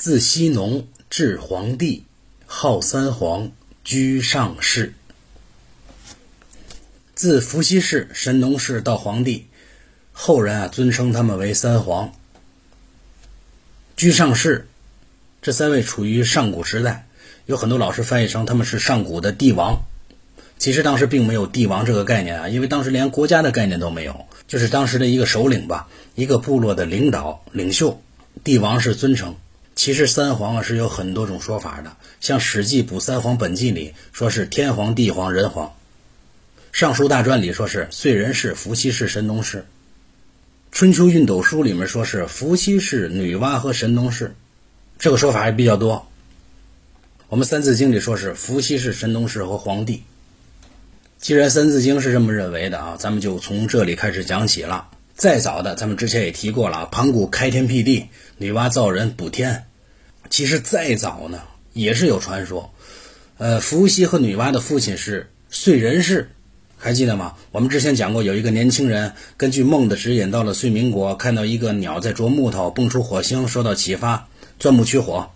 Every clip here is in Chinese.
字希农，至黄帝，号三皇，居上世。自伏羲氏、神农氏到黄帝，后人啊尊称他们为三皇。居上世，这三位处于上古时代，有很多老师翻译成他们是上古的帝王。其实当时并没有帝王这个概念啊，因为当时连国家的概念都没有，就是当时的一个首领吧，一个部落的领导、领袖。帝王是尊称。其实三皇啊是有很多种说法的，像《史记·补三皇本纪》里说是天皇、地皇、人皇，《尚书大传》里说是燧人氏、伏羲氏、神农氏，《春秋运斗书》里面说是伏羲氏、女娲和神农氏，这个说法还比较多。我们《三字经》里说是伏羲氏、神农氏和黄帝。既然《三字经》是这么认为的啊，咱们就从这里开始讲起了。再早的，咱们之前也提过了，盘古开天辟地，女娲造人补天。其实再早呢，也是有传说。呃，伏羲和女娲的父亲是燧人氏，还记得吗？我们之前讲过，有一个年轻人根据梦的指引到了燧明国，看到一个鸟在啄木头，蹦出火星，受到启发，钻木取火。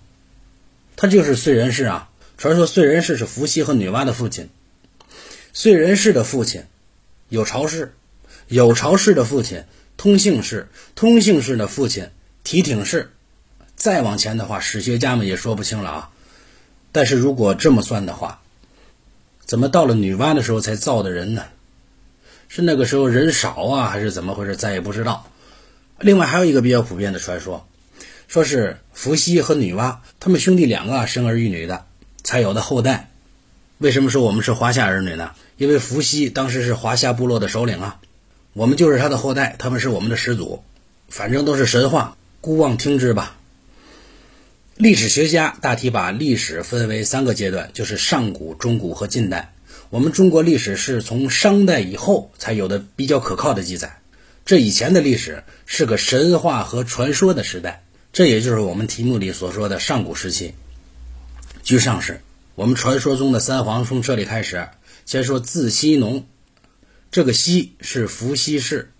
他就是燧人氏啊。传说燧人氏是伏羲和女娲的父亲。燧人氏的父亲有巢氏，有巢氏的父亲通姓氏，通姓氏的父亲提挺氏。再往前的话，史学家们也说不清了啊。但是如果这么算的话，怎么到了女娲的时候才造的人呢？是那个时候人少啊，还是怎么回事？咱也不知道。另外还有一个比较普遍的传说，说是伏羲和女娲他们兄弟两个生儿育女的，才有的后代。为什么说我们是华夏儿女呢？因为伏羲当时是华夏部落的首领啊，我们就是他的后代，他们是我们的始祖。反正都是神话，姑妄听之吧。历史学家大体把历史分为三个阶段，就是上古、中古和近代。我们中国历史是从商代以后才有的比较可靠的记载，这以前的历史是个神话和传说的时代，这也就是我们题目里所说的上古时期。居上世，我们传说中的三皇从这里开始。先说自羲农，这个羲是伏羲氏，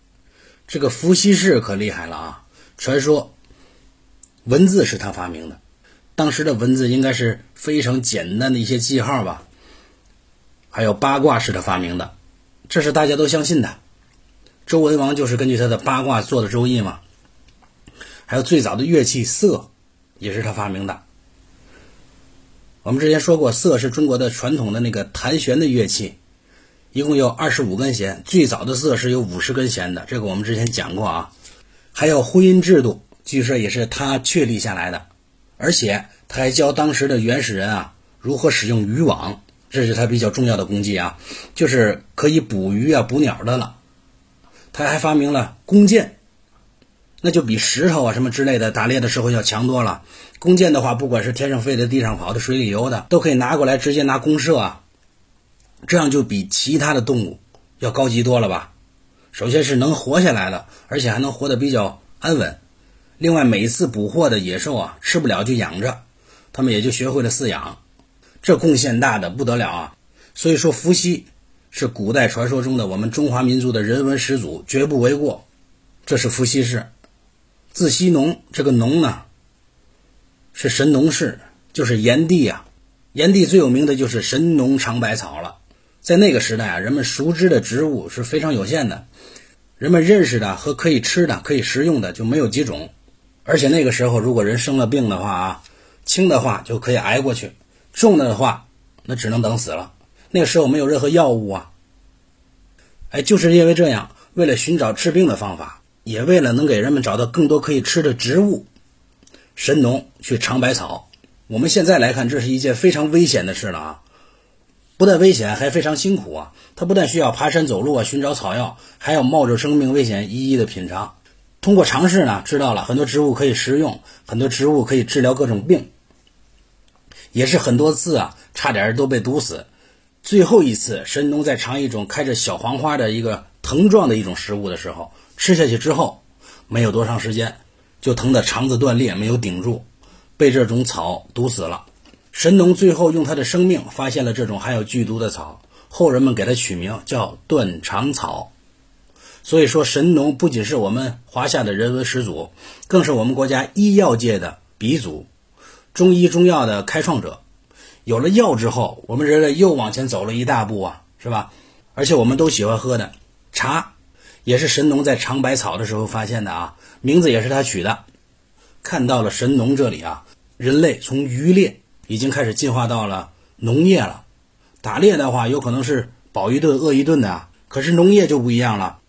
这个伏羲氏可厉害了啊！传说文字是他发明的。当时的文字应该是非常简单的一些记号吧，还有八卦是他发明的，这是大家都相信的。周文王就是根据他的八卦做的周易嘛。还有最早的乐器瑟，也是他发明的。我们之前说过，瑟是中国的传统的那个弹弦的乐器，一共有二十五根弦，最早的瑟是有五十根弦的，这个我们之前讲过啊。还有婚姻制度，据说也是他确立下来的。而且他还教当时的原始人啊如何使用渔网，这是他比较重要的功绩啊，就是可以捕鱼啊捕鸟的了。他还发明了弓箭，那就比石头啊什么之类的打猎的时候要强多了。弓箭的话，不管是天上飞的、地上跑的、水里游的，都可以拿过来直接拿弓射啊，这样就比其他的动物要高级多了吧？首先是能活下来了，而且还能活得比较安稳。另外，每次捕获的野兽啊，吃不了就养着，他们也就学会了饲养，这贡献大的不得了啊！所以说，伏羲是古代传说中的我们中华民族的人文始祖，绝不为过。这是伏羲氏，字羲农，这个农呢，是神农氏，就是炎帝啊。炎帝最有名的就是神农尝百草了。在那个时代啊，人们熟知的植物是非常有限的，人们认识的和可以吃的、可以食用的就没有几种。而且那个时候，如果人生了病的话啊，轻的话就可以挨过去，重的话那只能等死了。那个时候没有任何药物啊，哎，就是因为这样，为了寻找治病的方法，也为了能给人们找到更多可以吃的植物，神农去尝百草。我们现在来看，这是一件非常危险的事了啊！不但危险，还非常辛苦啊！他不但需要爬山走路啊，寻找草药，还要冒着生命危险一一的品尝。通过尝试呢，知道了很多植物可以食用，很多植物可以治疗各种病，也是很多次啊，差点都被毒死。最后一次，神农在尝一种开着小黄花的一个藤状的一种食物的时候，吃下去之后，没有多长时间，就疼得肠子断裂，没有顶住，被这种草毒死了。神农最后用他的生命发现了这种含有剧毒的草，后人们给它取名叫断肠草。所以说，神农不仅是我们华夏的人文始祖，更是我们国家医药界的鼻祖。中医中药的开创者。有了药之后，我们人类又往前走了一大步啊，是吧？而且我们都喜欢喝的茶，也是神农在尝百草的时候发现的啊，名字也是他取的。看到了神农这里啊，人类从渔猎已经开始进化到了农业了。打猎的话，有可能是饱一顿饿一顿的啊，可是农业就不一样了。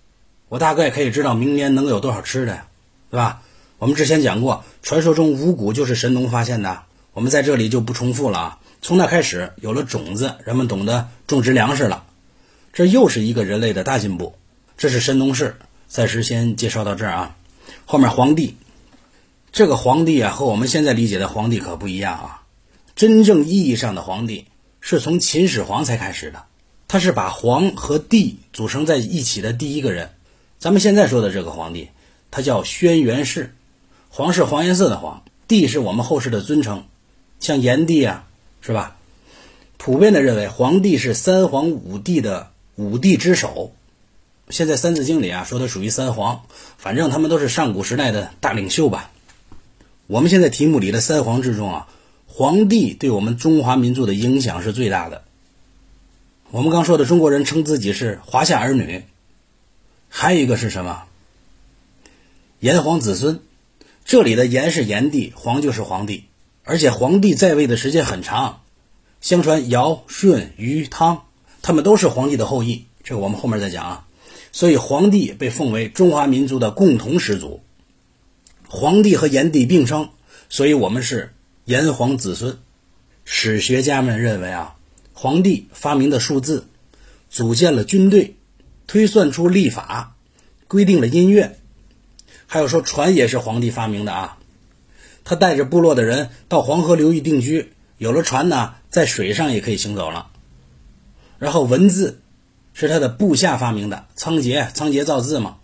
我大概可以知道明年能有多少吃的呀，对吧？我们之前讲过，传说中五谷就是神农发现的，我们在这里就不重复了啊。从那开始有了种子，人们懂得种植粮食了，这又是一个人类的大进步。这是神农氏，暂时先介绍到这儿啊。后面皇帝，这个皇帝啊和我们现在理解的皇帝可不一样啊。真正意义上的皇帝是从秦始皇才开始的，他是把皇和帝组成在一起的第一个人。咱们现在说的这个皇帝，他叫轩辕氏。黄是黄颜色的黄，帝是我们后世的尊称，像炎帝啊，是吧？普遍的认为黄帝是三皇五帝的五帝之首。现在《三字经》里啊说他属于三皇，反正他们都是上古时代的大领袖吧。我们现在题目里的三皇之中啊，黄帝对我们中华民族的影响是最大的。我们刚说的中国人称自己是华夏儿女，还有一个是什么？炎黄子孙。这里的炎是炎帝，黄就是黄帝，而且黄帝在位的时间很长。相传尧、舜、禹、汤，他们都是黄帝的后裔，这个我们后面再讲啊。所以黄帝被奉为中华民族的共同始祖。黄帝和炎帝并称，所以我们是炎黄子孙。史学家们认为啊，黄帝发明的数字，组建了军队，推算出历法，规定了音乐。还有说船也是皇帝发明的啊，他带着部落的人到黄河流域定居，有了船呢，在水上也可以行走了。然后文字是他的部下发明的，仓颉，仓颉造字嘛，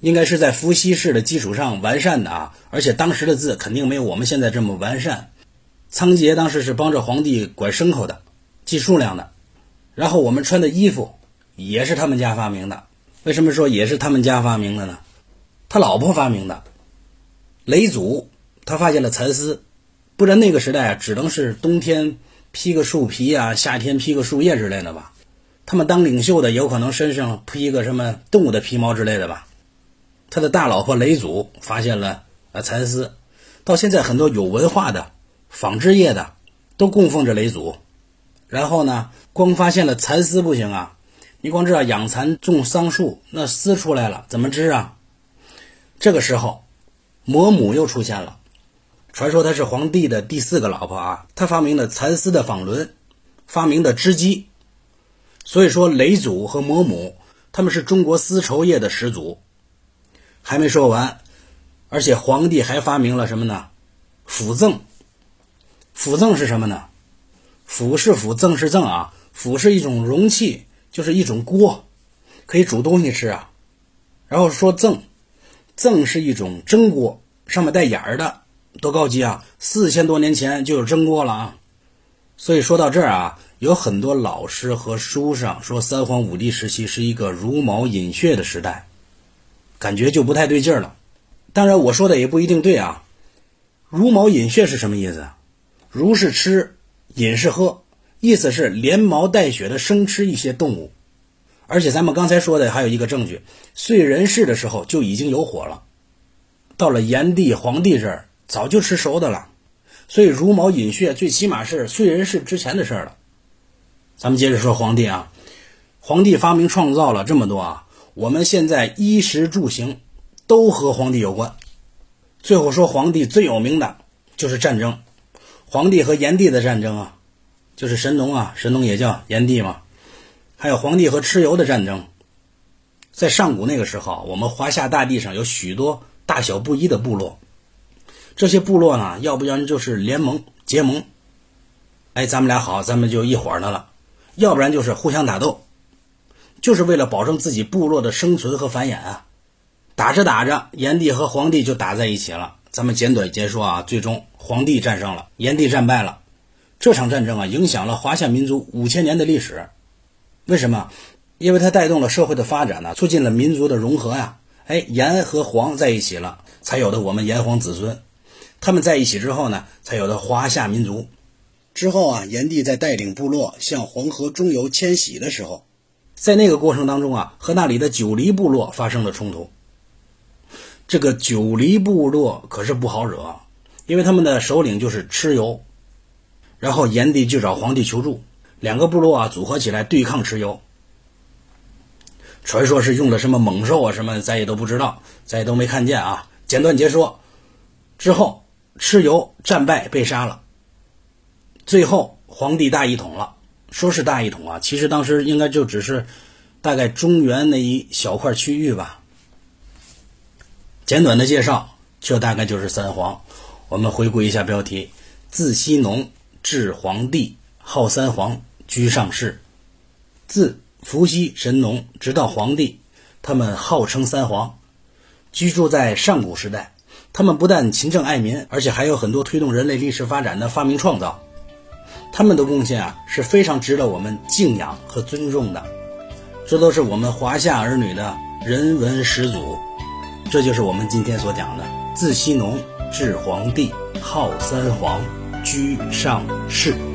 应该是在伏羲氏的基础上完善的啊，而且当时的字肯定没有我们现在这么完善。仓颉当时是帮着皇帝管牲口的，记数量的。然后我们穿的衣服也是他们家发明的，为什么说也是他们家发明的呢？他老婆发明的，雷祖他发现了蚕丝，不然那个时代啊，只能是冬天披个树皮啊，夏天披个树叶之类的吧。他们当领袖的有可能身上披一个什么动物的皮毛之类的吧。他的大老婆雷祖发现了啊蚕丝，到现在很多有文化的纺织业的都供奉着雷祖。然后呢，光发现了蚕丝不行啊，你光知道养蚕种桑树，那丝出来了怎么织啊？这个时候，嫫母又出现了。传说她是皇帝的第四个老婆啊。她发明了蚕丝的纺轮，发明的织机。所以说，雷祖和嫫母他们是中国丝绸业的始祖。还没说完，而且皇帝还发明了什么呢？辅赠。辅赠是什么呢？辅是辅，赠是赠啊。辅是一种容器，就是一种锅，可以煮东西吃啊。然后说赠。甑是一种蒸锅，上面带眼儿的，多高级啊！四千多年前就有蒸锅了啊！所以说到这儿啊，有很多老师和书上说三皇五帝时期是一个茹毛饮血的时代，感觉就不太对劲儿了。当然我说的也不一定对啊。茹毛饮血是什么意思？茹是吃，饮是喝，意思是连毛带血的生吃一些动物。而且咱们刚才说的还有一个证据，燧人氏的时候就已经有火了，到了炎帝、黄帝这儿早就吃熟的了，所以茹毛饮血最起码是燧人氏之前的事了。咱们接着说皇帝啊，皇帝发明创造了这么多啊，我们现在衣食住行都和皇帝有关。最后说皇帝最有名的就是战争，皇帝和炎帝的战争啊，就是神农啊，神农也叫炎帝嘛。还有皇帝和蚩尤的战争，在上古那个时候，我们华夏大地上有许多大小不一的部落，这些部落呢，要不然就是联盟结盟，哎，咱们俩好，咱们就一伙的了；要不然就是互相打斗，就是为了保证自己部落的生存和繁衍啊。打着打着，炎帝和黄帝就打在一起了。咱们简短结说啊，最终黄帝战胜了，炎帝战败了。这场战争啊，影响了华夏民族五千年的历史。为什么？因为它带动了社会的发展呢，促进了民族的融合呀。哎，炎和黄在一起了，才有的我们炎黄子孙。他们在一起之后呢，才有的华夏民族。之后啊，炎帝在带领部落向黄河中游迁徙的时候，在那个过程当中啊，和那里的九黎部落发生了冲突。这个九黎部落可是不好惹，因为他们的首领就是蚩尤。然后炎帝就找皇帝求助，两个部落啊组合起来对抗蚩尤。传说是用了什么猛兽啊什么，咱也都不知道，咱也都没看见啊。简短截说，之后蚩尤战败被杀了。最后，皇帝大一统了，说是大一统啊，其实当时应该就只是大概中原那一小块区域吧。简短的介绍，这大概就是三皇。我们回顾一下标题：自羲农至黄帝，号三皇，居上世；自伏羲神农直到黄帝，他们号称三皇，居住在上古时代。他们不但勤政爱民，而且还有很多推动人类历史发展的发明创造。他们的贡献啊是非常值得我们敬仰和尊重的，这都是我们华夏儿女的人文始祖。这就是我们今天所讲的：自羲农至黄帝，号三皇，居上世。